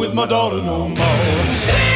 with my daughter no more.